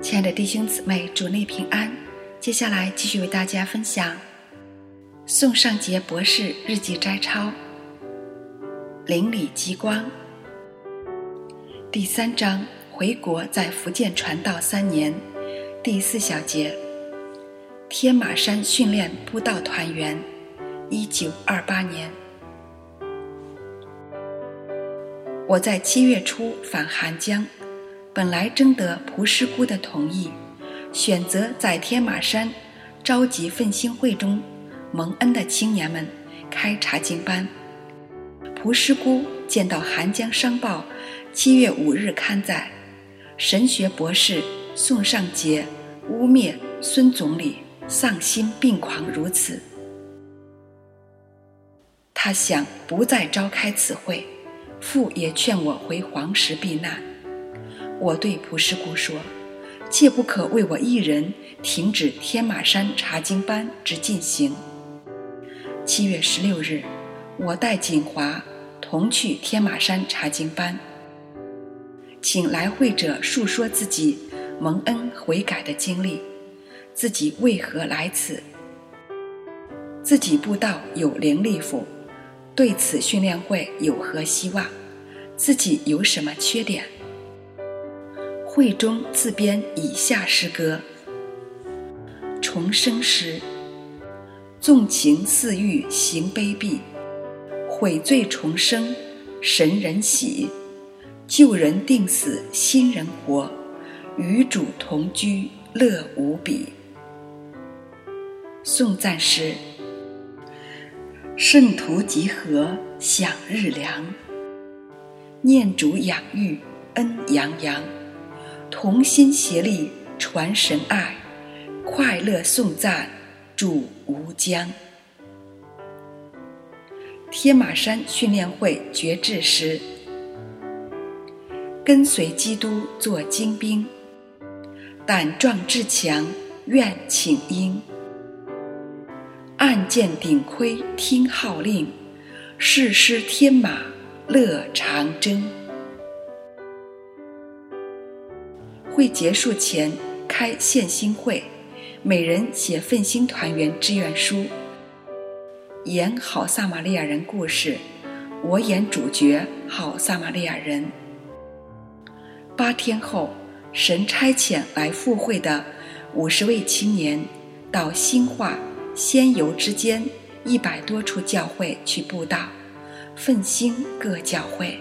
亲爱的弟兄姊妹，主内平安。接下来继续为大家分享宋尚杰博士日记摘抄《邻里极光》第三章：回国在福建传道三年，第四小节：天马山训练布道团员，一九二八年。我在七月初返韩江。本来征得蒲师姑的同意，选择在天马山召集奋兴会中蒙恩的青年们开查经班。蒲师姑见到《韩江商报》七月五日刊载神学博士宋尚杰污蔑孙总理丧心病狂如此，他想不再召开此会，父也劝我回黄石避难。我对蒲师姑说：“切不可为我一人停止天马山查经班之进行。”七月十六日，我带锦华同去天马山查经班，请来会者述说自己蒙恩悔改的经历，自己为何来此，自己布道有灵力否，对此训练会有何希望，自己有什么缺点。会中自编以下诗歌：重生诗，纵情似欲行卑鄙，悔罪重生，神人喜，旧人定死，新人活，与主同居，乐无比。颂赞诗，圣徒集合享日良，念主养育恩洋洋。同心协力传神爱，快乐颂赞主无疆。天马山训练会绝志诗：跟随基督做精兵，胆壮志强愿请缨。暗箭顶盔听号令，誓师天马乐长征。会结束前开献心会，每人写奋兴团员志愿书，演好撒玛利亚人故事，我演主角好撒玛利亚人。八天后，神差遣来赴会的五十位青年，到兴化、仙游之间一百多处教会去布道，奋兴各教会。